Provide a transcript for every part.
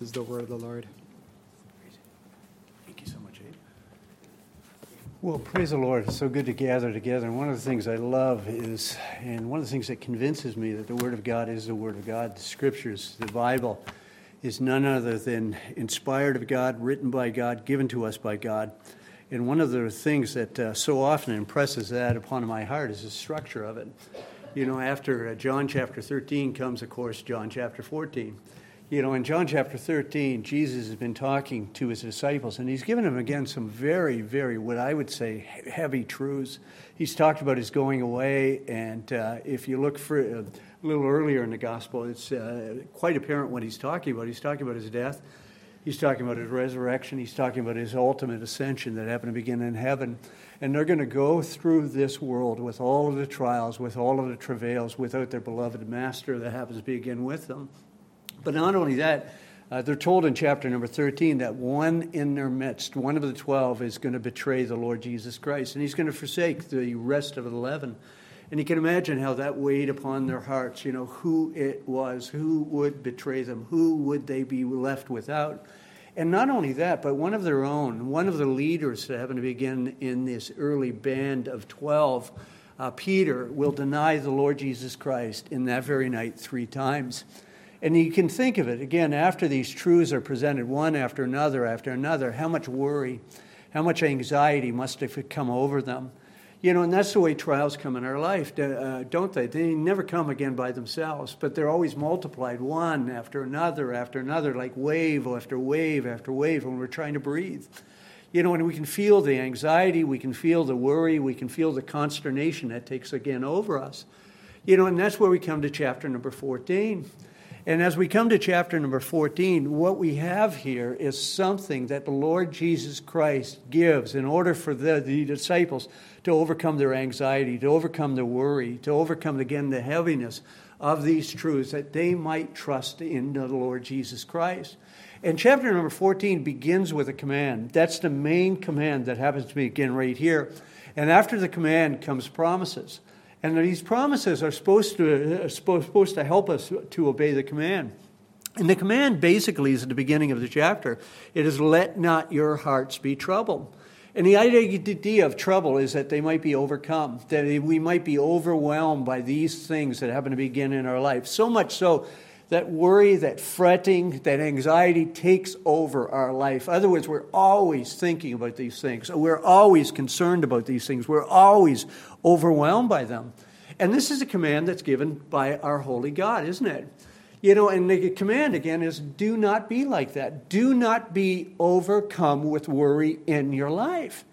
is the word of the Lord. Thank you so much, Abe. Well, praise the Lord. It's so good to gather together. And one of the things I love is, and one of the things that convinces me that the Word of God is the Word of God, the Scriptures, the Bible, is none other than inspired of God, written by God, given to us by God. And one of the things that uh, so often impresses that upon my heart is the structure of it. You know, after uh, John chapter 13 comes, of course, John chapter 14. You know, in John chapter 13, Jesus has been talking to his disciples, and he's given them again some very, very, what I would say, heavy truths. He's talked about his going away, and uh, if you look for uh, a little earlier in the gospel, it's uh, quite apparent what he's talking about. He's talking about his death, he's talking about his resurrection, he's talking about his ultimate ascension that happened to begin in heaven. And they're going to go through this world with all of the trials, with all of the travails, without their beloved master that happens to be begin with them. But not only that, uh, they're told in chapter number 13 that one in their midst, one of the 12, is going to betray the Lord Jesus Christ, and he's going to forsake the rest of the 11. And you can imagine how that weighed upon their hearts, you know, who it was, who would betray them, who would they be left without. And not only that, but one of their own, one of the leaders that happen to begin in this early band of 12, uh, Peter, will deny the Lord Jesus Christ in that very night three times. And you can think of it again after these truths are presented one after another after another, how much worry, how much anxiety must have come over them. You know, and that's the way trials come in our life, uh, don't they? They never come again by themselves, but they're always multiplied one after another after another, like wave after wave after wave when we're trying to breathe. You know, and we can feel the anxiety, we can feel the worry, we can feel the consternation that takes again over us. You know, and that's where we come to chapter number 14. And as we come to chapter number 14, what we have here is something that the Lord Jesus Christ gives in order for the, the, disciples to overcome their anxiety, to overcome their worry, to overcome, again, the heaviness of these truths, that they might trust in the Lord Jesus Christ. And chapter number 14 begins with a command. That's the main command that happens to begin right here. And after the command comes promises. And these promises are supposed to, uh, supposed to help us to obey the command. And the command basically is at the beginning of the chapter. It is, let not your hearts be troubled. And the idea of trouble is that they might be overcome, that we might be overwhelmed by these things that happen to begin in our life. So much so that worry, that fretting, that anxiety takes over our life. In other words, we're always thinking about these things. We're always concerned about these things. We're always overwhelmed by them. And this is a command that's given by our holy God, isn't it? You know, and the command again is do not be like that. Do not be overcome with worry in your life.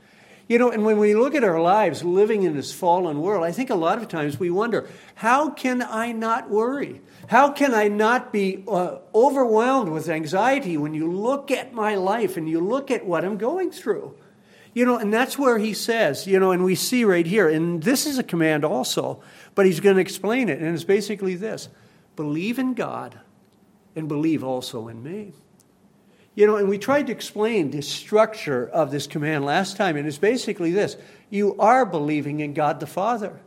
You know, and when we look at our lives living in this fallen world, I think a lot of times we wonder, how can I not worry? How can I not be uh, overwhelmed with anxiety when you look at my life and you look at what I'm going through? You know, and that's where he says, you know, and we see right here, and this is a command also, but he's going to explain it, and it's basically this believe in God and believe also in me. You know, and we tried to explain the structure of this command last time, and it's basically this you are believing in God the Father.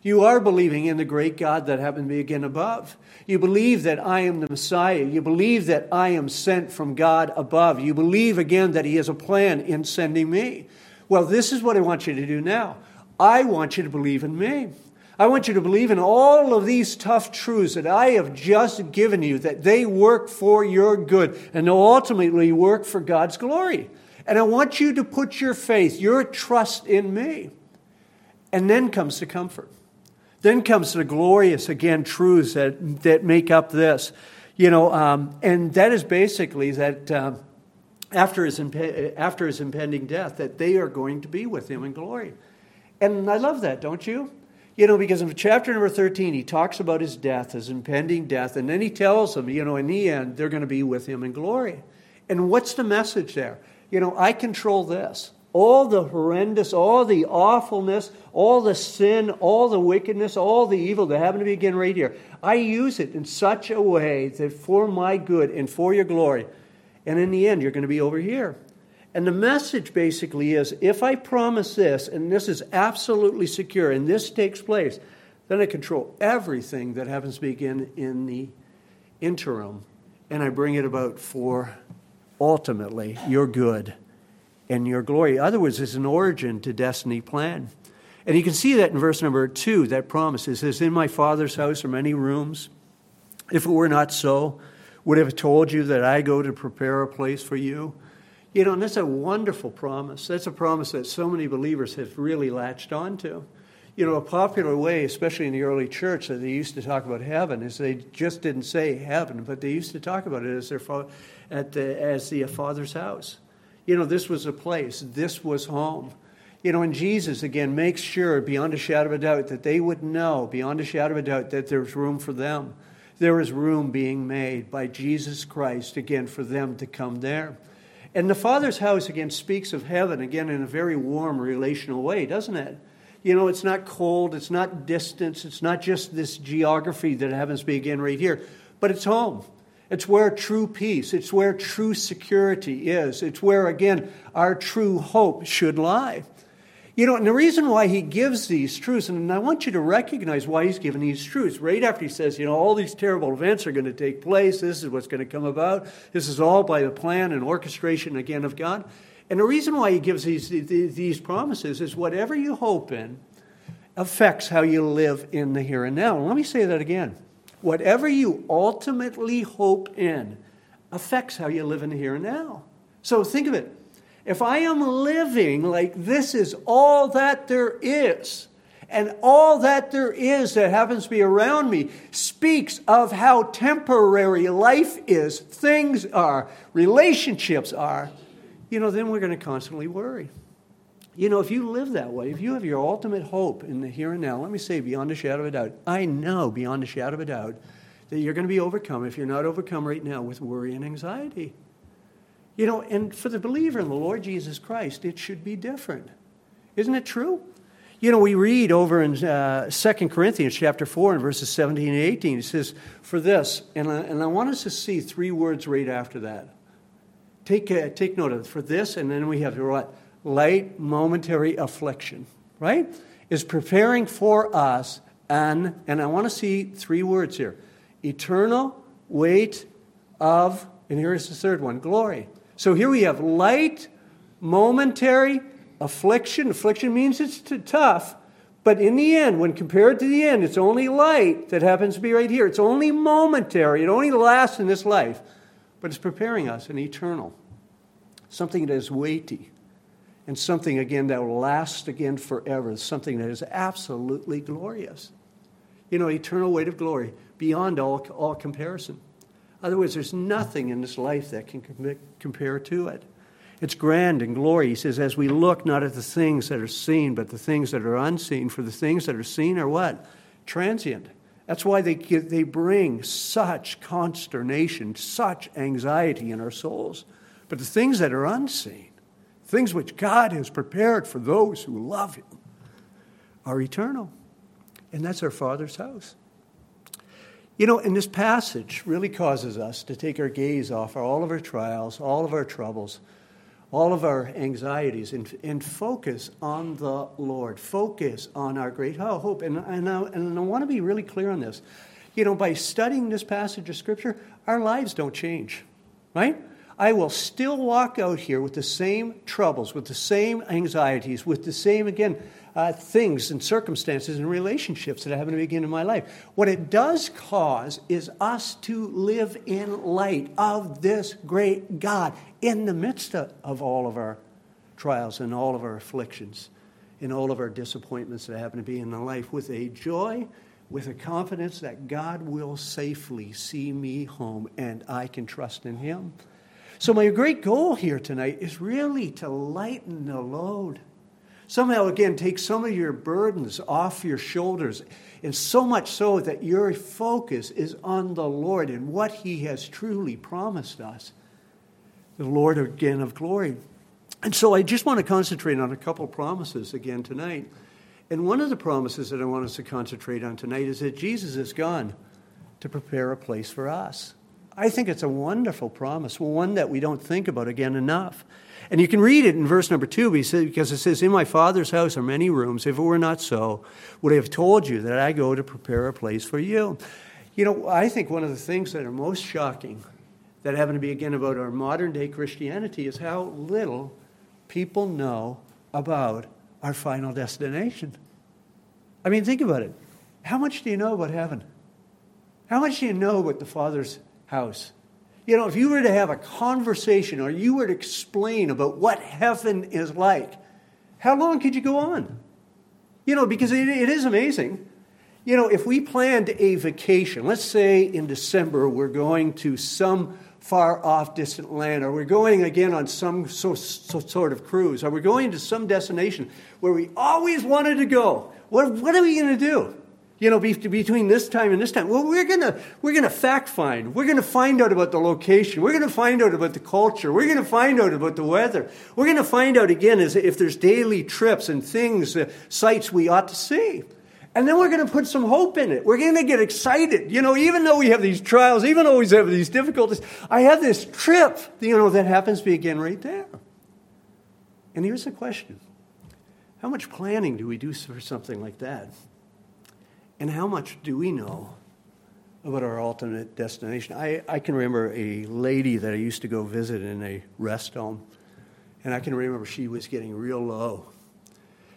You are believing in the great God that happened to be again above. You believe that I am the Messiah. You believe that I am sent from God above. You believe again that He has a plan in sending me. Well, this is what I want you to do now. I want you to believe in me. I want you to believe in all of these tough truths that I have just given you, that they work for your good and ultimately work for God's glory. And I want you to put your faith, your trust in me. And then comes the comfort. Then comes the glorious, again, truths that, that make up this. You know, um, and that is basically that um, after, his after his impending death, that they are going to be with him in glory. And I love that, don't you? You know, because in chapter number 13, he talks about his death, his impending death, and then he tells them, you know, in the end, they're going to be with him in glory. And what's the message there? You know, I control this. All the horrendous, all the awfulness, all the sin, all the wickedness, all the evil that happen to be again right here. I use it in such a way that for my good and for your glory. And in the end, you're going to be over here. And the message basically is if I promise this, and this is absolutely secure, and this takes place, then I control everything that happens to begin in the interim, and I bring it about for ultimately your good and your glory. In other words, it's an origin to destiny plan. And you can see that in verse number two, that promise. It says, In my Father's house are many rooms. If it were not so, would I have told you that I go to prepare a place for you? You know, and that's a wonderful promise. That's a promise that so many believers have really latched onto. You know, a popular way, especially in the early church, that they used to talk about heaven is they just didn't say heaven, but they used to talk about it as their fa- at the, as the uh, Father's house. You know, this was a place. This was home. You know, and Jesus, again, makes sure beyond a shadow of a doubt that they would know, beyond a shadow of a doubt, that there's room for them. There is room being made by Jesus Christ, again, for them to come there. And the Father's house, again, speaks of heaven, again, in a very warm, relational way, doesn't it? You know, it's not cold, it's not distance, it's not just this geography that happens to be again right here, but it's home. It's where true peace, it's where true security is. It's where, again, our true hope should lie. You know, and the reason why he gives these truths, and I want you to recognize why he's giving these truths, right after he says, you know, all these terrible events are going to take place, this is what's going to come about, this is all by the plan and orchestration, again, of God. And the reason why he gives these, these promises is whatever you hope in affects how you live in the here and now. And let me say that again. Whatever you ultimately hope in affects how you live in the here and now. So think of it. If I am living like this is all that there is, and all that there is that happens to be around me speaks of how temporary life is, things are, relationships are, you know, then we're going to constantly worry. You know, if you live that way, if you have your ultimate hope in the here and now, let me say beyond a shadow of a doubt, I know beyond a shadow of a doubt that you're going to be overcome if you're not overcome right now with worry and anxiety. You know, and for the believer in the Lord Jesus Christ, it should be different. Isn't it true? You know, we read over in uh, 2 Corinthians chapter 4 and verses 17 and 18, it says, For this, and I, and I want us to see three words right after that. Take, uh, take note of it. For this, and then we have what? Light momentary affliction, right? Is preparing for us an, and I want to see three words here eternal weight of, and here's the third one glory. So here we have light, momentary, affliction. Affliction means it's tough, but in the end, when compared to the end, it's only light that happens to be right here. It's only momentary, it only lasts in this life, but it's preparing us an eternal, something that is weighty, and something again that will last again forever, something that is absolutely glorious. You know, eternal weight of glory beyond all, all comparison. Other words, there's nothing in this life that can compare to it. It's grand and glory. He says, as we look not at the things that are seen, but the things that are unseen. For the things that are seen are what? Transient. That's why they, they bring such consternation, such anxiety in our souls. But the things that are unseen, things which God has prepared for those who love Him, are eternal. And that's our Father's house. You know, and this passage really causes us to take our gaze off all of our trials, all of our troubles, all of our anxieties, and, and focus on the Lord. Focus on our great hope. And, and, I, and I want to be really clear on this. You know, by studying this passage of Scripture, our lives don't change, right? I will still walk out here with the same troubles, with the same anxieties, with the same, again, uh, things and circumstances and relationships that happen to begin in my life. What it does cause is us to live in light of this great God in the midst of, all of our trials and all of our afflictions, in all of our disappointments that happen to be in the life, with a joy, with a confidence that God will safely see me home and I can trust in Him. So, my great goal here tonight is really to lighten the load Somehow, again, take some of your burdens off your shoulders, and so much so that your focus is on the Lord and what He has truly promised us. The Lord, again, of glory. And so I just want to concentrate on a couple promises again tonight. And one of the promises that I want us to concentrate on tonight is that Jesus is gone to prepare a place for us. I think it's a wonderful promise, one that we don't think about again enough. And you can read it in verse number two because it says, In my Father's house are many rooms. If it were not so, would I have told you that I go to prepare a place for you? You know, I think one of the things that are most shocking that happen to be again about our modern day Christianity is how little people know about our final destination. I mean, think about it. How much do you know about heaven? How much do you know about the Father's house? You know, if you were to have a conversation or you were to explain about what heaven is like, how long could you go on? You know, because it, it is amazing. You know, if we planned a vacation, let's say in December we're going to some far off distant land, or we're going again on some so, so sort of cruise, or we're going to some destination where we always wanted to go, what, what are we going to do? You know, between this time and this time, well, we're gonna we're gonna fact find. We're gonna find out about the location. We're gonna find out about the culture. We're gonna find out about the weather. We're gonna find out again if there's daily trips and things, uh, sites we ought to see. And then we're going to put some hope in it. We're going to get excited. You know, even though we have these trials, even though we have these difficulties, I have this trip, you know, that happens to be again right there. And here's the question How much planning do we do for something like that? And how much do we know about our ultimate destination? I, I can remember a lady that I used to go visit in a rest home, and I can remember she was getting real low.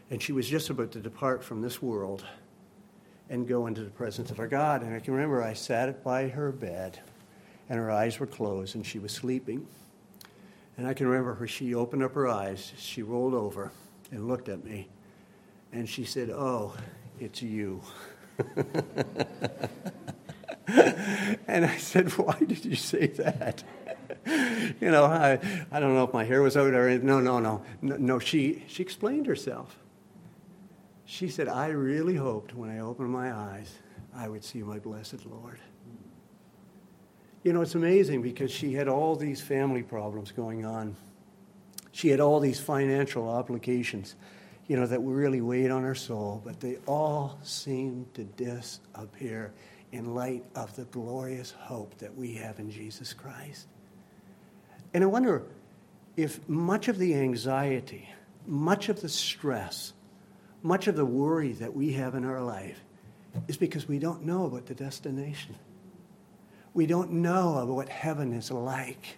And she was just about to depart from this world and go into the presence of our God. And I can remember I sat by her bed, and her eyes were closed, and she was sleeping. And I can remember her, she opened up her eyes, she rolled over and looked at me, and she said, Oh, it's you. and I said, Why did you say that? you know, I, I don't know if my hair was out or no, no, no, no, no. She she explained herself. She said, I really hoped when I opened my eyes, I would see my blessed Lord. You know, it's amazing because she had all these family problems going on. She had all these financial obligations, you know, that we really weighed on our soul, but they all seemed to disappear in light of the glorious hope that we have in Jesus Christ. And I wonder if much of the anxiety, much of the stress, much of the worry that we have in our life is because we don't know about the destination. We don't know about what heaven is like.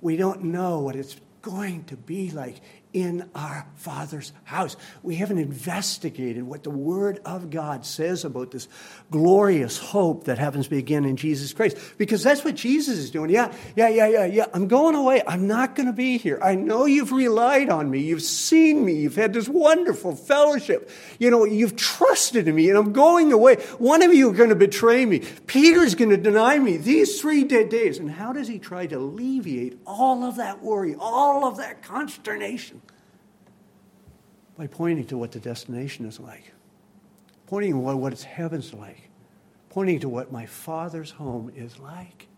We don't know what it's going to be like in our Father's house. We haven't investigated what the Word of God says about this glorious hope that happens to begin in Jesus Christ. Because that's what Jesus is doing. Yeah, yeah, yeah, yeah, yeah. I'm going away. I'm not going to be here. I know you've relied on me. You've seen me. You've had this wonderful fellowship. You know, you've trusted in me, and I'm going away. One of you are going to betray me. Peter's going to deny me these three dead days. And how does he try to alleviate all of that worry, all of that consternation? By pointing to what the destination is like, pointing to what, its heaven's like, pointing to what my Father's home is like.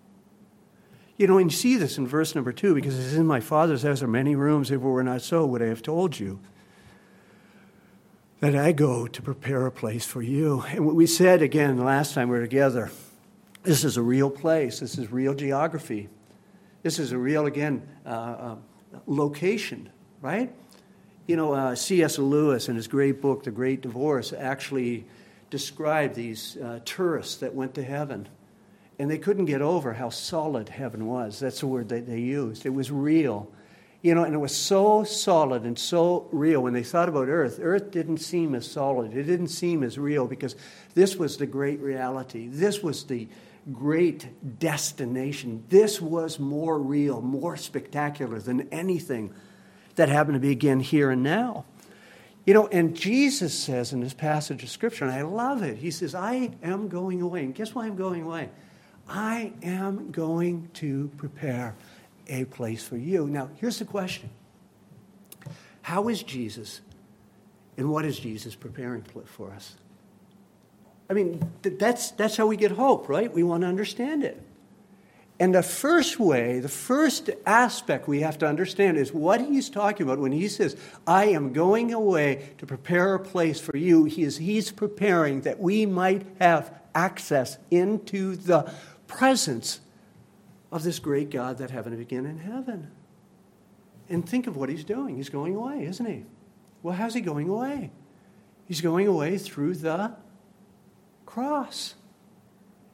You know, and you see this in verse number two, because it's in my Father's house are many rooms. If it were not so, would I have told you that I go to prepare a place for you? And what we said again the last time we were together this is a real place, this is real geography, this is a real, again, uh, uh, location, right? You know, uh, C.S. Lewis, in his great book, The Great Divorce, actually described these uh, tourists that went to heaven. And they couldn't get over how solid heaven was. That's the word that they used. It was real. You know, and it was so solid and so real. When they thought about earth, earth didn't seem as solid. It didn't seem as real because this was the great reality. This was the great destination. This was more real, more spectacular than anything that happen to be again here and now. You know, and Jesus says in this passage of Scripture, and I love it, He says, I am going away. And guess why I'm going away? I am going to prepare a place for you. Now, here's the question How is Jesus, and what is Jesus preparing for us? I mean, that's, that's how we get hope, right? We want to understand it. And the first way, the first aspect we have to understand is what he's talking about when he says, I am going away to prepare a place for you. He is, he's preparing that we might have access into the presence of this great God that heaven begin in heaven. And think of what he's doing. He's going away, isn't he? Well, how's he going away? He's going away through the cross.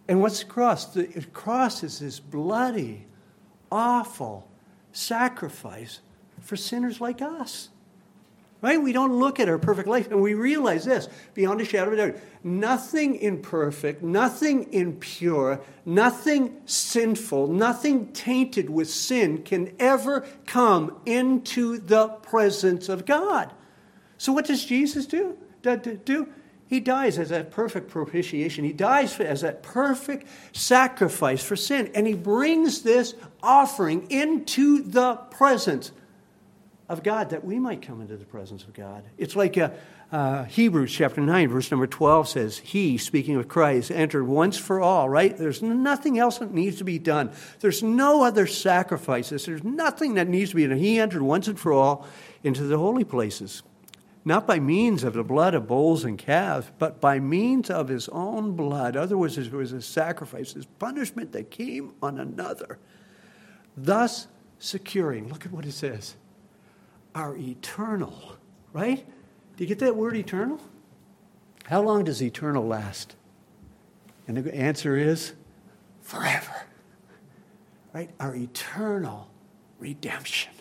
And what's the cross? The cross is this bloody, awful sacrifice for sinners like us. Right? We don't look at our perfect life and we realize this beyond a shadow of a doubt. Nothing imperfect, nothing impure, nothing sinful, nothing tainted with sin can ever come into the presence of God. So, what does Jesus do? do? He dies as that perfect propitiation. He dies as that perfect sacrifice for sin. And he brings this offering into the presence of God that we might come into the presence of God. It's like uh, uh, Hebrews chapter 9, verse number 12 says, He, speaking of Christ, entered once for all, right? There's nothing else that needs to be done. There's no other sacrifices. There's nothing that needs to be done. He entered once and for all into the holy places not by means of the blood of bulls and calves, but by means of his own blood. Otherwise, it was a sacrifice, his punishment that came on another. Thus, securing, look at what it says, our eternal, right? Do you get that word eternal? How long does eternal last? And the answer is forever, right? Our eternal redemption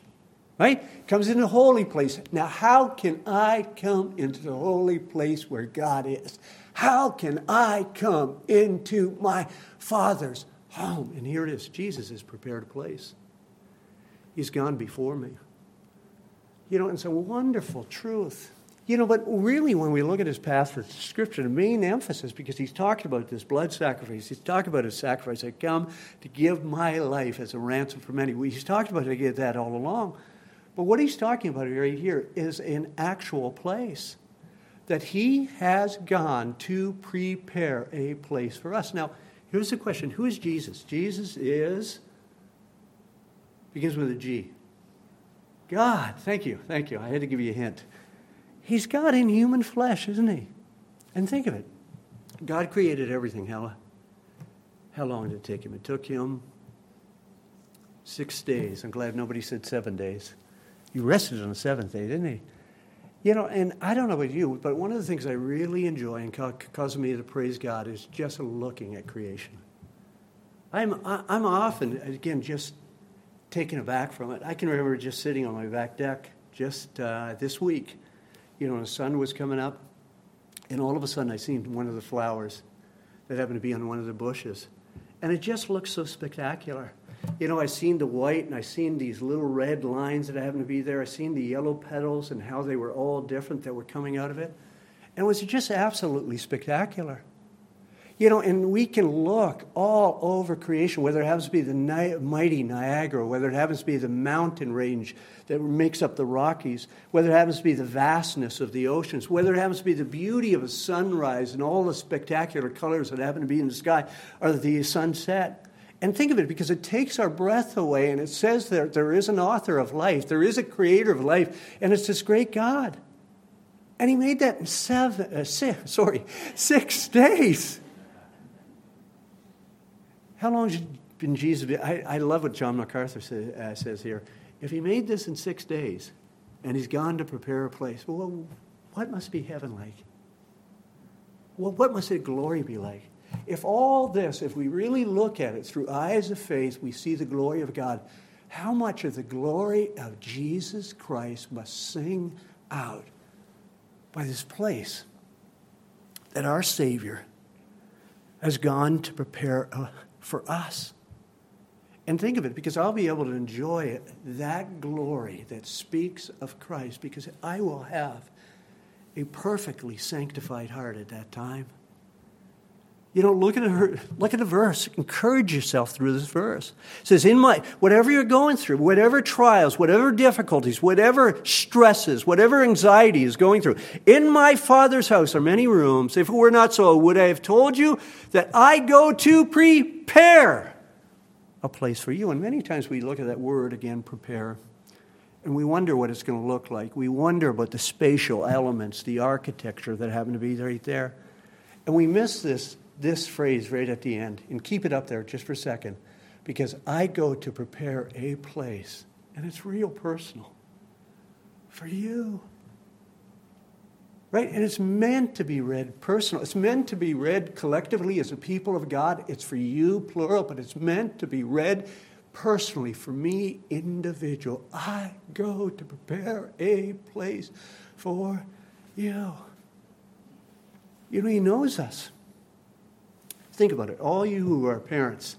right? Comes in the holy place. Now, how can I come into the holy place where God is? How can I come into my Father's home? And here it is Jesus has prepared a place. He's gone before me. You know, it's a wonderful truth. You know, but really, when we look at his path for Scripture, the main emphasis, because he's talking about this blood sacrifice, he's talking about his sacrifice. I come to give my life as a ransom for many. He's talked about that all along. But what he's talking about right here is an actual place that he has gone to prepare a place for us. Now, here's the question Who is Jesus? Jesus is, begins with a G. God. Thank you. Thank you. I had to give you a hint. He's God in human flesh, isn't he? And think of it God created everything. How, how long did it take him? It took him six days. I'm glad nobody said seven days. He rested on the seventh day, didn't he? You know, and I don't know about you, but one of the things I really enjoy and causes me to praise God is just looking at creation. I'm, I'm often, again, just taken aback from it. I can remember just sitting on my back deck just uh, this week. You know, the sun was coming up, and all of a sudden I seen one of the flowers that happened to be on one of the bushes. And it just looked so spectacular you know, I seen the white and I seen these little red lines that happened to be there. I seen the yellow petals and how they were all different that were coming out of it. And it was just absolutely spectacular. You know, and we can look all over creation, whether it happens to be the ni- mighty Niagara, whether it happens to be the mountain range that makes up the Rockies, whether it happens to be the vastness of the oceans, whether it happens to be the beauty of a sunrise and all the spectacular colors that happen to be in the sky, or the sunset. And think of it because it takes our breath away, and it says that there is an author of life, there is a creator of life, and it's this great God. And he made that in seven, uh, six, sorry, six days. How long has been Jesus? I, I love what John MacArthur say, uh, says here. If he made this in six days, and he's gone to prepare a place, well, what must be heaven like? Well, what must the glory be like? If all this, if we really look at it through eyes of faith, we see the glory of God, how much of the glory of Jesus Christ must sing out by this place that our Savior has gone to prepare uh, for us? And think of it, because I'll be able to enjoy it, that glory that speaks of Christ, because I will have a perfectly sanctified heart at that time. You know, look at her, look at the verse. Encourage yourself through this verse. It says, "In my whatever you're going through, whatever trials, whatever difficulties, whatever stresses, whatever anxiety is going through, in my Father's house are many rooms. If it were not so, would I have told you that I go to prepare a place for you?" And many times we look at that word again, prepare, and we wonder what it's going to look like. We wonder about the spatial elements, the architecture that happen to be right there, and we miss this this phrase right at the end and keep it up there just for a second because I go to prepare a place, and it's real personal for you. Right? And it's meant to be read personal. It's meant to be read collectively as a people of God. It's for you, plural, but it's meant to be read personally, for me, individual, I go to prepare a place for you. You know, He knows us. Think about it. All you who are parents,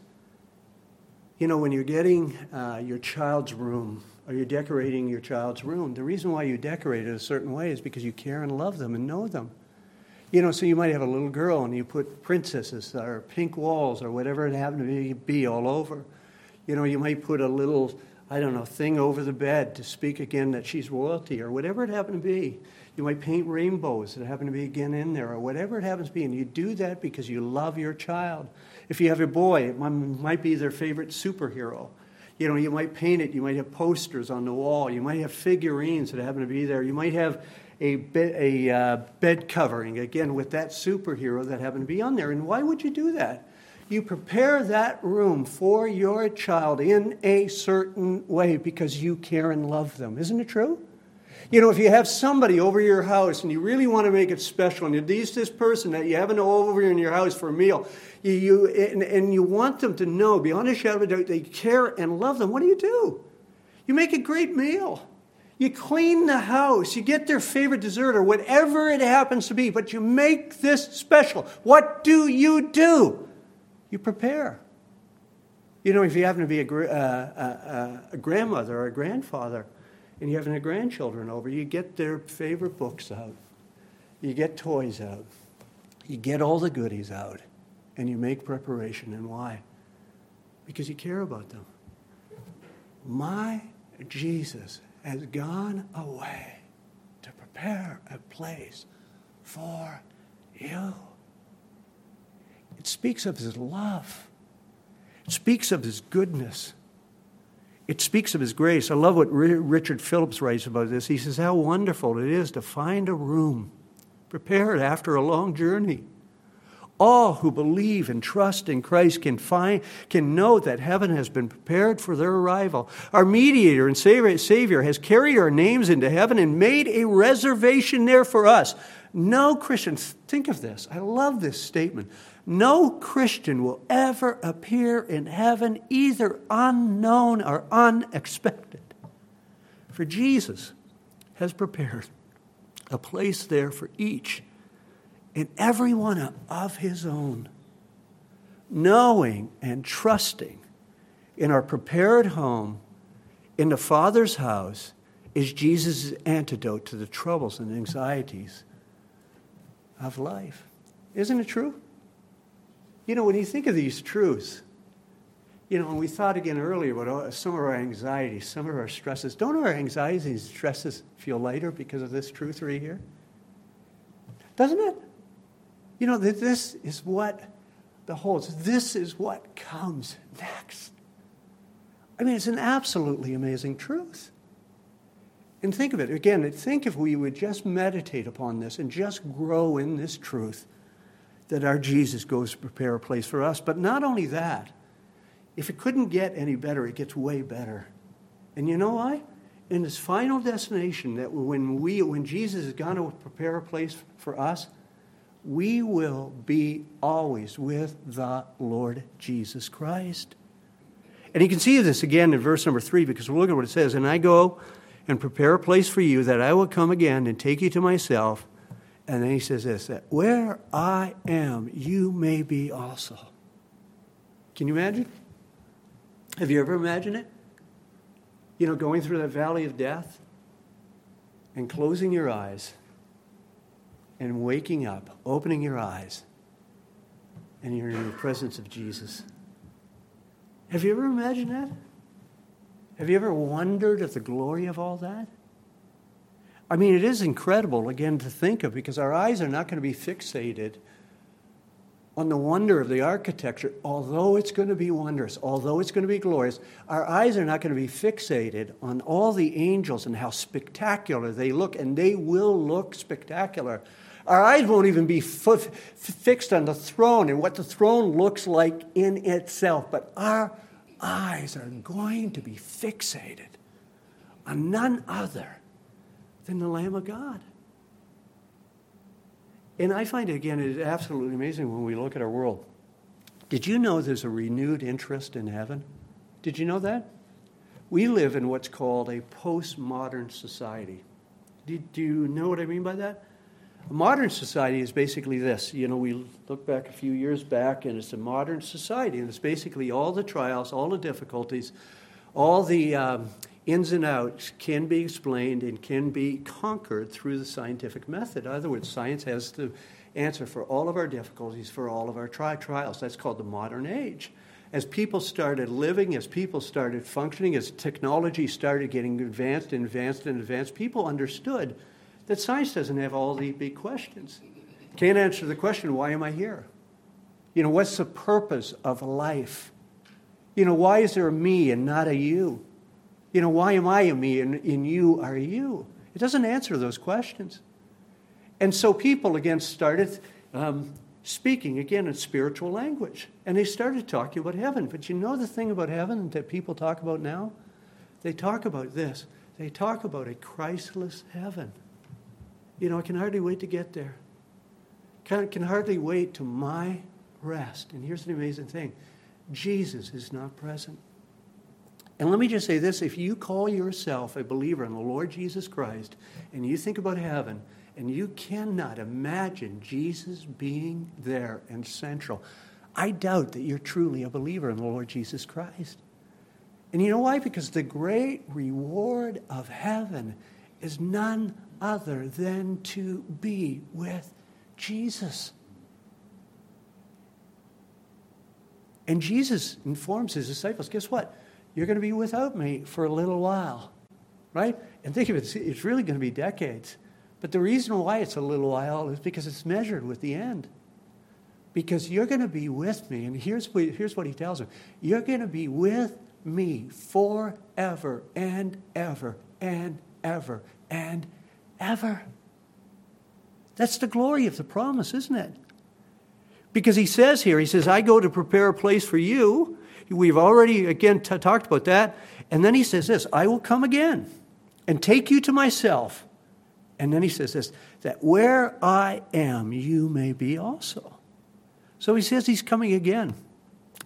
you know, when you're getting uh, your child's room or you're decorating your child's room, the reason why you decorate it a certain way is because you care and love them and know them. You know, so you might have a little girl and you put princesses or pink walls or whatever it happened to be all over. You know, you might put a little, I don't know, thing over the bed to speak again that she's royalty or whatever it happened to be. You might paint rainbows that happen to be again in there or whatever it happens to be. And you do that because you love your child. If you have a boy, it might be their favorite superhero. You know, you might paint it. You might have posters on the wall. You might have figurines that happen to be there. You might have a, bed, a uh, bed covering, again, with that superhero that happened to be on there. And why would you do that? You prepare that room for your child in a certain way because you care and love them. Isn't it true? You know, if you have somebody over your house and you really want to make it special, and there's this person that you haven't over in your house for a meal, you, you and, and, you want them to know beyond a shadow of a doubt they care and love them, what do you do? You make a great meal. You clean the house. You get their favorite dessert or whatever it happens to be, but you make this special. What do you do? You prepare. You know, if you happen to be a, uh, uh, a grandmother or a grandfather and you have any grandchildren over, you get their favorite books out. You get toys out. You get all the goodies out. And you make preparation. And why? Because you care about them. My Jesus has gone away to prepare a place for you. It speaks of his love, it speaks of his goodness, it speaks of his grace. I love what Richard Phillips writes about this. He says, How wonderful it is to find a room prepared after a long journey all who believe and trust in Christ can find can know that heaven has been prepared for their arrival. Our mediator and savior has carried our names into heaven and made a reservation there for us. No Christian, think of this. I love this statement. No Christian will ever appear in heaven either unknown or unexpected. For Jesus has prepared a place there for each in every one of his own, knowing and trusting in our prepared home in the Father's house is Jesus' antidote to the troubles and anxieties of life. Isn't it true? You know, when you think of these truths, you know, and we thought again earlier about oh, some of our anxieties, some of our stresses. Don't our anxieties and stresses feel lighter because of this truth right here? Doesn't it? You know, that this is what the holds. This is what comes next. I mean, it's an absolutely amazing truth. And think of it again, think if we would just meditate upon this and just grow in this truth that our Jesus goes to prepare a place for us. But not only that, if it couldn't get any better, it gets way better. And you know why? In this final destination, that when we when Jesus is going to prepare a place for us, we will be always with the Lord Jesus Christ. And you can see this again in verse number three because we'll look at what it says. And I go and prepare a place for you that I will come again and take you to myself. And then he says this that where I am, you may be also. Can you imagine? Have you ever imagined it? You know, going through that valley of death and closing your eyes and waking up, opening your eyes, and you're in the presence of Jesus. Have you ever imagined that? Have you ever wondered at the glory of all that? I mean, it is incredible, again, to think of because our eyes are not going to be fixated on the wonder of the architecture, although it's going to be wondrous, although it's going to be glorious, our eyes are not going to be fixated on all the angels and how spectacular they look, and they will look spectacular. Our eyes won't even be f- fixed on the throne and what the throne looks like in itself, but our eyes are going to be fixated on none other than the Lamb of God. And I find, it again, it is absolutely amazing when we look at our world. Did you know there's a renewed interest in heaven? Did you know that? We live in what's called a postmodern society. Do you know what I mean by that? Modern society is basically this. You know, we look back a few years back, and it's a modern society, and it's basically all the trials, all the difficulties, all the um, ins and outs can be explained and can be conquered through the scientific method. In other words, science has the answer for all of our difficulties, for all of our tri- trials. That's called the modern age. As people started living, as people started functioning, as technology started getting advanced and advanced and advanced, people understood that science doesn't have all the big questions. Can't answer the question, why am I here? You know, what's the purpose of life? You know, why is there a me and not a you? You know, why am I a me and, and you are you? It doesn't answer those questions. And so people again started um, speaking again in spiritual language. And they started talking about heaven. But you know the thing about heaven that people talk about now? They talk about this. They talk about a Christless heaven. You know, I can hardly wait to get there. Can, can hardly wait to my rest. And here's the amazing thing Jesus is not present. And let me just say this if you call yourself a believer in the Lord Jesus Christ and you think about heaven and you cannot imagine Jesus being there and central, I doubt that you're truly a believer in the Lord Jesus Christ. And you know why? Because the great reward of heaven is none other than to be with Jesus. And Jesus informs his disciples guess what? You're going to be without me for a little while, right? And think of it, it's really going to be decades. But the reason why it's a little while is because it's measured with the end. Because you're going to be with me, and here's what, here's what he tells them you're going to be with me forever and ever and ever and ever. That's the glory of the promise, isn't it? Because he says here, he says, I go to prepare a place for you. We've already, again, t- talked about that. And then he says this I will come again and take you to myself. And then he says this that where I am, you may be also. So he says he's coming again.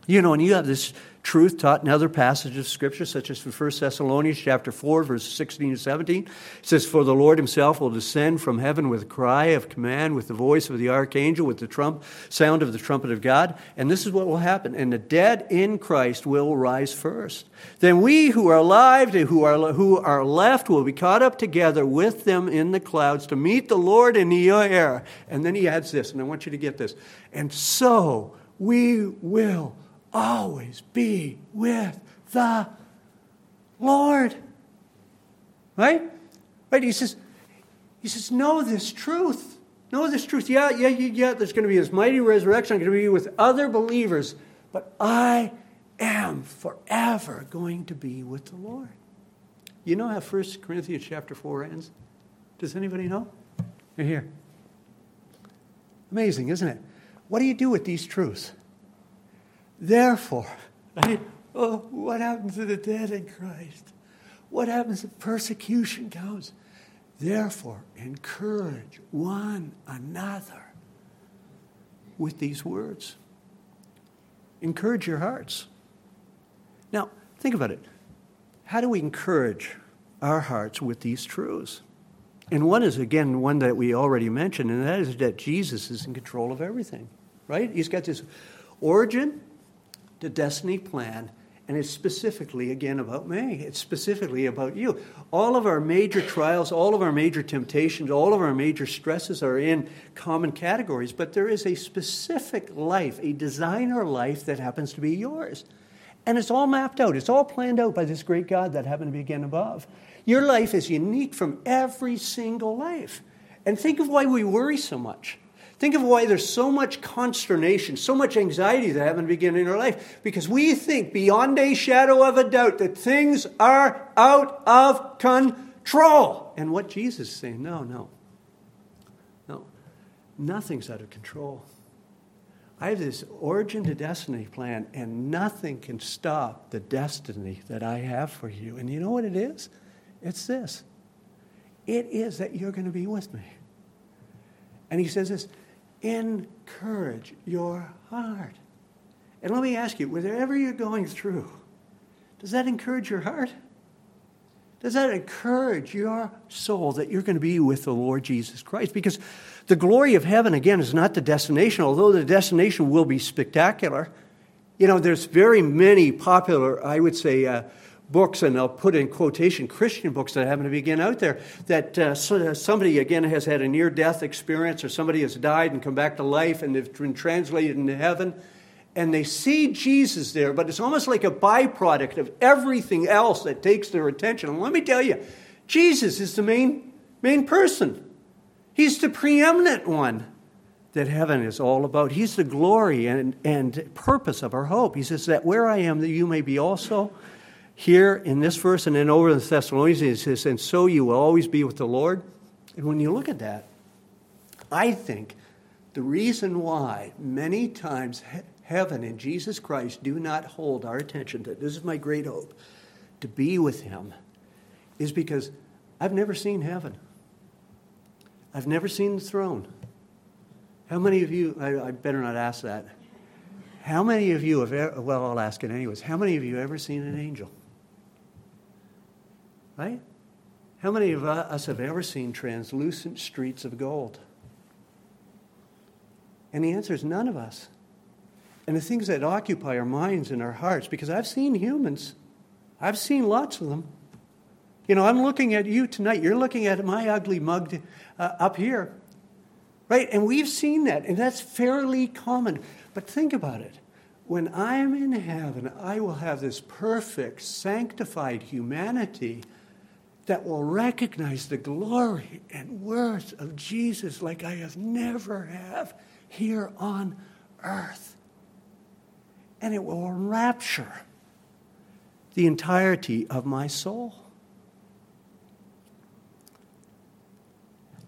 You know, and you have this truth taught in other passages of Scripture, such as 1 Thessalonians chapter 4, verses 16 and 17. It says, For the Lord himself will descend from heaven with a cry of command, with the voice of the archangel, with the trump, sound of the trumpet of God. And this is what will happen. And the dead in Christ will rise first. Then we who are alive, and who are, who are left, will be caught up together with them in the clouds to meet the Lord in the air. And then he adds this, and I want you to get this. And so we will always be with the Lord. Right? Right? He says, he says, know this truth. Know this truth. Yeah, yeah, yeah, yeah. There's going to be this mighty resurrection. I'm going to be with other believers. But I am forever going to be with the Lord. You know how 1 Corinthians chapter 4 ends? Does anybody know? Here. Amazing, isn't it? What do you do with these truths? Therefore, right? Oh, what happens to the dead in Christ? What happens if persecution comes? Therefore, encourage one another with these words. Encourage your hearts. Now, think about it. How do we encourage our hearts with these truths? And one is, again, one that we already mentioned, and that is that Jesus is in control of everything, right? He's got this origin, the destiny plan, and it's specifically, again, about me. It's specifically about you. All of our major trials, all of our major temptations, all of our major stresses are in common categories, but there is a specific life, a designer life that happens to be yours. And it's all mapped out, it's all planned out by this great God that happened to be again above. Your life is unique from every single life. And think of why we worry so much. Think of why there's so much consternation, so much anxiety that happen to begin in our life. Because we think beyond a shadow of a doubt that things are out of control. And what Jesus is saying, no, no. No. Nothing's out of control. I have this origin to destiny plan, and nothing can stop the destiny that I have for you. And you know what it is? It's this it is that you're going to be with me. And he says this encourage your heart. And let me ask you, whatever you're going through, Does that encourage your heart? Does that encourage your soul that you're going to be with the Lord Jesus Christ? Because the glory of heaven, again, is not the destination, although the destination will be spectacular. You know, there's very many popular, I would say, uh, books, and I'll put in quotation Christian books that happen to begin out there, that uh, uh, somebody, again, has had a near death experience or somebody has died and come back to life and they've been translated into heaven. And they see Jesus there, but it's almost like a byproduct of everything else that takes their attention. And let me tell you, Jesus is the main, main person. He's the preeminent one that heaven is all about. He's the glory and, and purpose of our hope. He says that where I am, that you may be also here in this verse and then over in the Thessalonians, it says, and so you will always be with the Lord. And when you look at that, I think the reason why many times heaven and Jesus Christ do not hold our attention, that this is my great hope, to be with Him, is because I've never seen heaven. I've never seen the throne. How many of you, I, I better not ask that. How many of you have ever, well, I'll ask it anyways. How many of you have ever seen an angel? Right? How many of us have ever seen translucent streets of gold? And the answer is none of us. And the things that occupy our minds and our hearts, because I've seen humans, I've seen lots of them. You know, I'm looking at you tonight. You're looking at my ugly mug uh, up here. Right? And we've seen that, and that's fairly common. But think about it. When I'm in heaven, I will have this perfect, sanctified humanity that will recognize the glory and worth of Jesus like I have never have here on earth. And it will enrapture the entirety of my soul.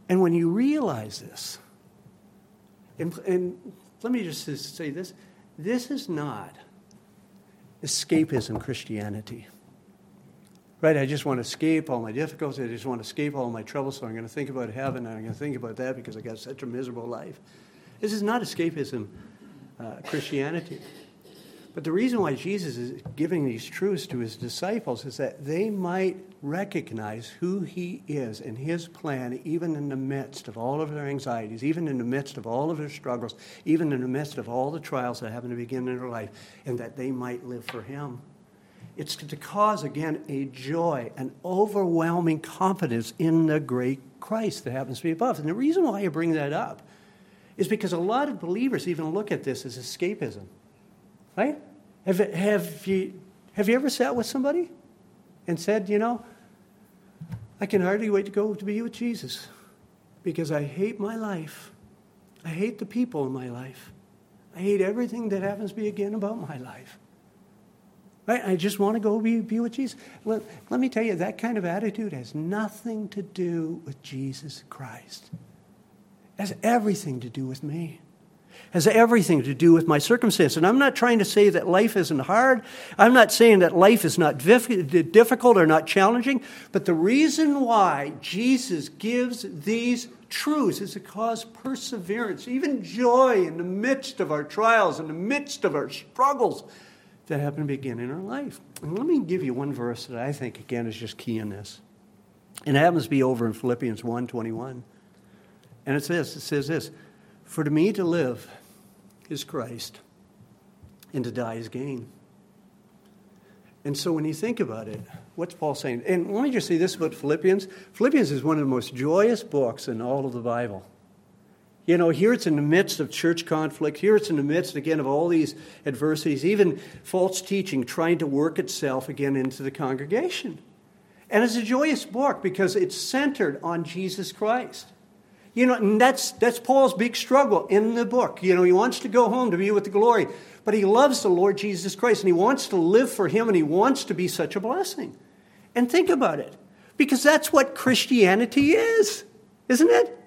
And when you realize this, and, and let me just say this this is not escapism Christianity right? I just want to escape all my difficulties. I just want to escape all my troubles. So I'm going to think about heaven and I'm going to think about that because I got such a miserable life. This is not escapism uh, Christianity. But the reason why Jesus is giving these truths to his disciples is that they might recognize who he is and his plan, even in the midst of all of their anxieties, even in the midst of all of their struggles, even in the midst of all the trials that happen to begin in their life, and that they might live for him. It's to cause, again, a joy, an overwhelming confidence in the great Christ that happens to be above. And the reason why I bring that up is because a lot of believers even look at this as escapism. Right? Have, have, you, have you ever sat with somebody and said, you know, I can hardly wait to go to be with Jesus because I hate my life. I hate the people in my life. I hate everything that happens to be again about my life. Right? I just want to go be, be with Jesus. Let, let me tell you, that kind of attitude has nothing to do with Jesus Christ. It has everything to do with me. Has everything to do with my circumstance. And I'm not trying to say that life isn't hard. I'm not saying that life is not difficult or not challenging. But the reason why Jesus gives these truths is to cause perseverance, even joy in the midst of our trials, in the midst of our struggles that happen to begin in our life. And let me give you one verse that I think, again, is just key in this. And it happens to be over in Philippians 1 21. And it says, it says this For to me to live is Christ, and to die is gain. And so when you think about it, what's Paul saying? And let me just say this about Philippians Philippians is one of the most joyous books in all of the Bible. You know, here it's in the midst of church conflict. Here it's in the midst, again, of all these adversities, even false teaching trying to work itself again into the congregation. And it's a joyous book because it's centered on Jesus Christ. You know, and that's, that's Paul's big struggle in the book. You know, he wants to go home to be with the glory, but he loves the Lord Jesus Christ and he wants to live for him and he wants to be such a blessing. And think about it, because that's what Christianity is, isn't it?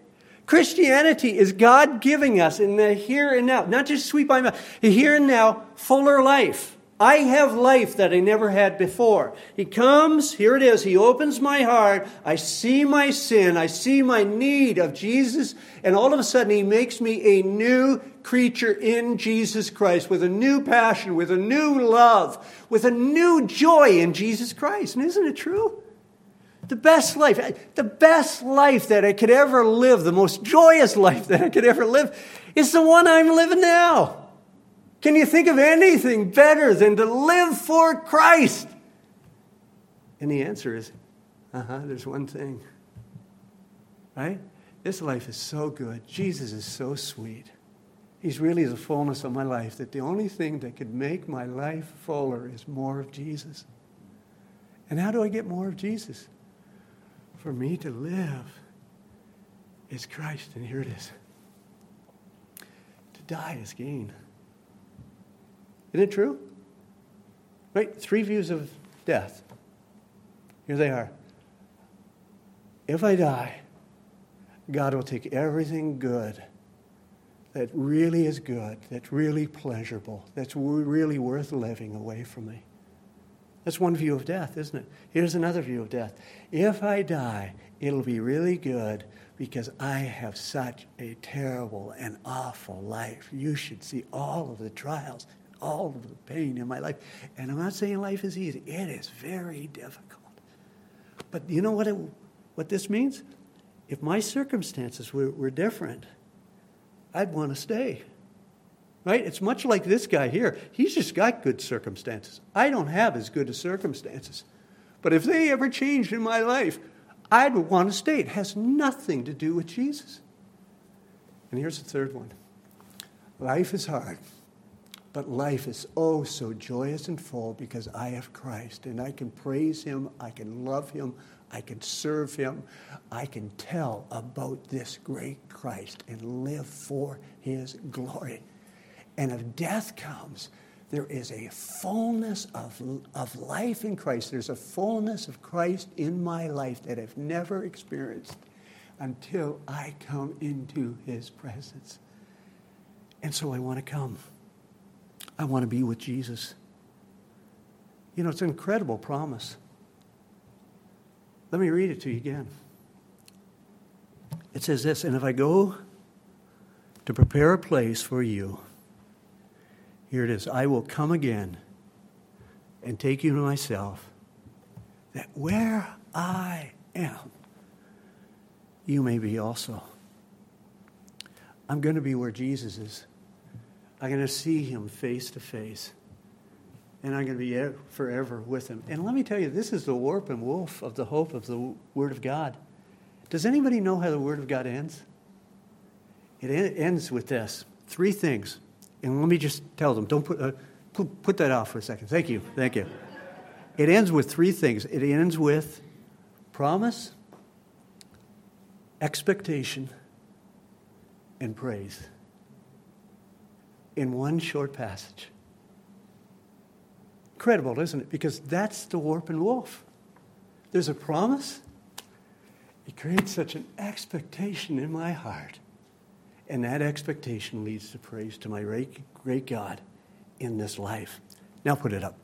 Christianity is God giving us in the here and now, not just sweet by mouth, here and now, fuller life. I have life that I never had before. He comes, here it is, He opens my heart. I see my sin, I see my need of Jesus, and all of a sudden He makes me a new creature in Jesus Christ with a new passion, with a new love, with a new joy in Jesus Christ. And isn't it true? The best life, the best life that I could ever live, the most joyous life that I could ever live, is the one I'm living now. Can you think of anything better than to live for Christ? And the answer is, uh huh, there's one thing. Right? This life is so good. Jesus is so sweet. He's really the fullness of my life, that the only thing that could make my life fuller is more of Jesus. And how do I get more of Jesus? For me to live is Christ, and here it is. To die is gain. Isn't it true? Right? Three views of death. Here they are. If I die, God will take everything good that really is good, that's really pleasurable, that's really worth living away from me. That's one view of death, isn't it? Here's another view of death. If I die, it'll be really good because I have such a terrible and awful life. You should see all of the trials all of the pain in my life. And I'm not saying life is easy, it is very difficult. But you know what, it, what this means? If my circumstances were, were different, I'd want to stay. Right? It's much like this guy here. He's just got good circumstances. I don't have as good as circumstances. But if they ever changed in my life, I'd want to stay. It has nothing to do with Jesus. And here's the third one life is hard. But life is oh so joyous and full because I have Christ and I can praise Him, I can love Him, I can serve Him, I can tell about this great Christ and live for His glory. And if death comes, there is a fullness of, of life in Christ. There's a fullness of Christ in my life that I've never experienced until I come into His presence. And so I want to come. I want to be with Jesus. You know, it's an incredible promise. Let me read it to you again. It says this And if I go to prepare a place for you, here it is I will come again and take you to myself, that where I am, you may be also. I'm going to be where Jesus is. I'm going to see him face to face. And I'm going to be forever with him. And let me tell you, this is the warp and woof of the hope of the Word of God. Does anybody know how the Word of God ends? It ends with this three things. And let me just tell them, don't put, uh, put that off for a second. Thank you. Thank you. It ends with three things it ends with promise, expectation, and praise in one short passage. Incredible, isn't it? Because that's the warp and woof. There's a promise. It creates such an expectation in my heart. And that expectation leads to praise to my great God in this life. Now put it up.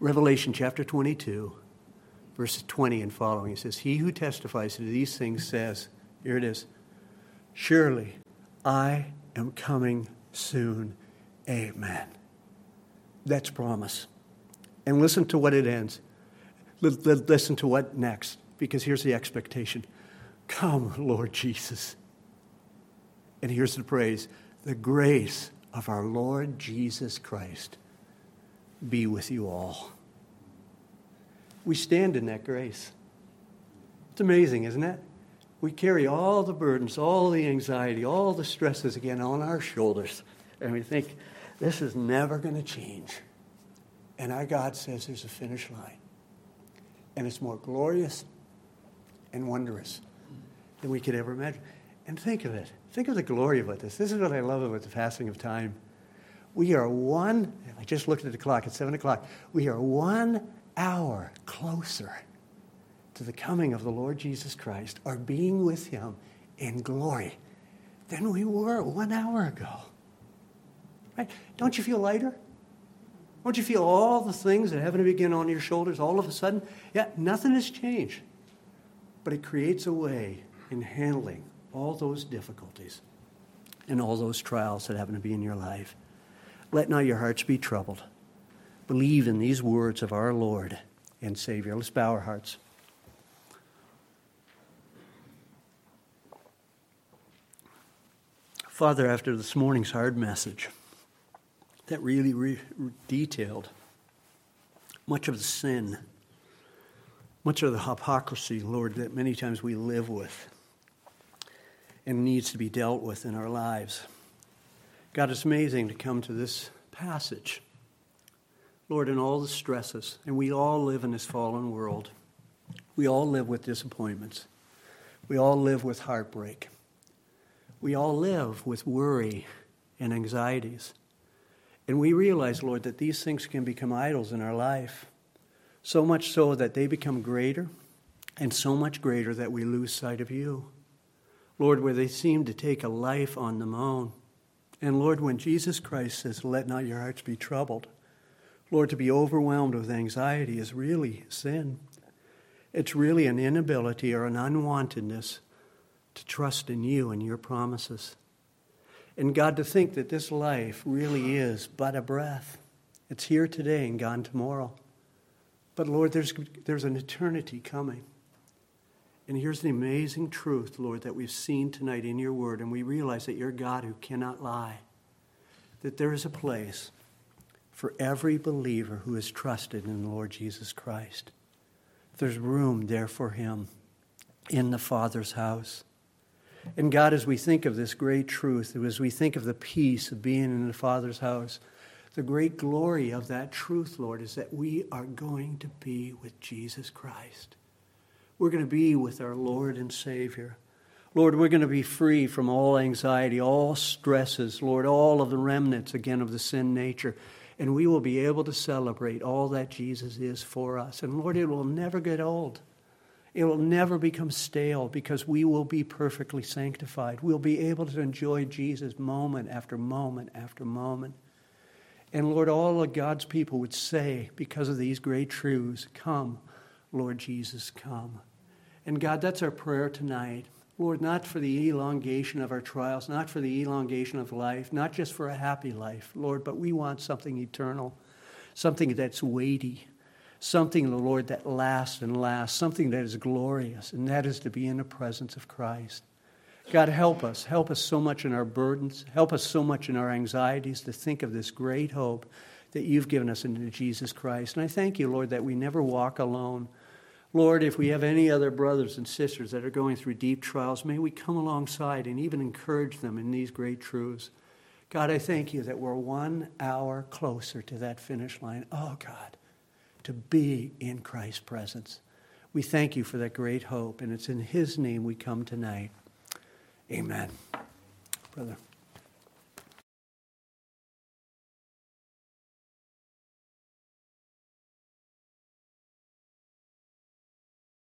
Revelation chapter 22, verses 20 and following. It says, He who testifies to these things says, Here it is, Surely I am coming soon. Amen. That's promise. And listen to what it ends. Listen to what next, because here's the expectation Come, Lord Jesus. And here's the praise the grace of our Lord Jesus Christ be with you all. We stand in that grace. It's amazing, isn't it? we carry all the burdens, all the anxiety, all the stresses again on our shoulders. And we think, this is never going to change. And our God says there's a finish line. And it's more glorious and wondrous than we could ever imagine. And think of it. Think of the glory about this. This is what I love about the passing of time. We are one, I just looked at the clock, it's 7 o'clock. We are one hour closer to the coming of the Lord Jesus Christ or being with him in glory than we were one hour ago. Right? Don't you feel lighter? Don't you feel all the things that happen to begin on your shoulders all of a sudden? Yeah, nothing has changed. But it creates a way in handling all those difficulties and all those trials that happen to be in your life. Let not your hearts be troubled. Believe in these words of our Lord and Savior. Let's bow our hearts. Father, after this morning's hard message that really re- detailed much of the sin, much of the hypocrisy, Lord, that many times we live with and needs to be dealt with in our lives. God, it's amazing to come to this passage. Lord, in all the stresses, and we all live in this fallen world. We all live with disappointments. We all live with heartbreak. We all live with worry and anxieties. And we realize, Lord, that these things can become idols in our life. So much so that they become greater, and so much greater that we lose sight of you. Lord, where they seem to take a life on their own. And Lord, when Jesus Christ says, Let not your hearts be troubled, Lord, to be overwhelmed with anxiety is really sin. It's really an inability or an unwantedness to trust in you and your promises. And God, to think that this life really is but a breath. It's here today and gone tomorrow. But Lord, there's, there's an eternity coming. And here's the amazing truth, Lord, that we've seen tonight in your word, and we realize that you're God who cannot lie. That there is a place for every believer who has trusted in the Lord Jesus Christ. There's room there for him in the Father's house. And God, as we think of this great truth, as we think of the peace of being in the Father's house, the great glory of that truth, Lord, is that we are going to be with Jesus Christ. We're going to be with our Lord and Savior. Lord, we're going to be free from all anxiety, all stresses, Lord, all of the remnants again of the sin nature. And we will be able to celebrate all that Jesus is for us. And Lord, it will never get old. It will never become stale because we will be perfectly sanctified. We'll be able to enjoy Jesus moment after moment after moment. And Lord, all of God's people would say, because of these great truths, Come, Lord Jesus, come. And God, that's our prayer tonight. Lord, not for the elongation of our trials, not for the elongation of life, not just for a happy life, Lord, but we want something eternal, something that's weighty, something, Lord, that lasts and lasts, something that is glorious, and that is to be in the presence of Christ. God, help us. Help us so much in our burdens. Help us so much in our anxieties to think of this great hope that you've given us in Jesus Christ. And I thank you, Lord, that we never walk alone. Lord, if we have any other brothers and sisters that are going through deep trials, may we come alongside and even encourage them in these great truths. God, I thank you that we're one hour closer to that finish line. Oh, God, to be in Christ's presence. We thank you for that great hope, and it's in His name we come tonight. Amen. Brother.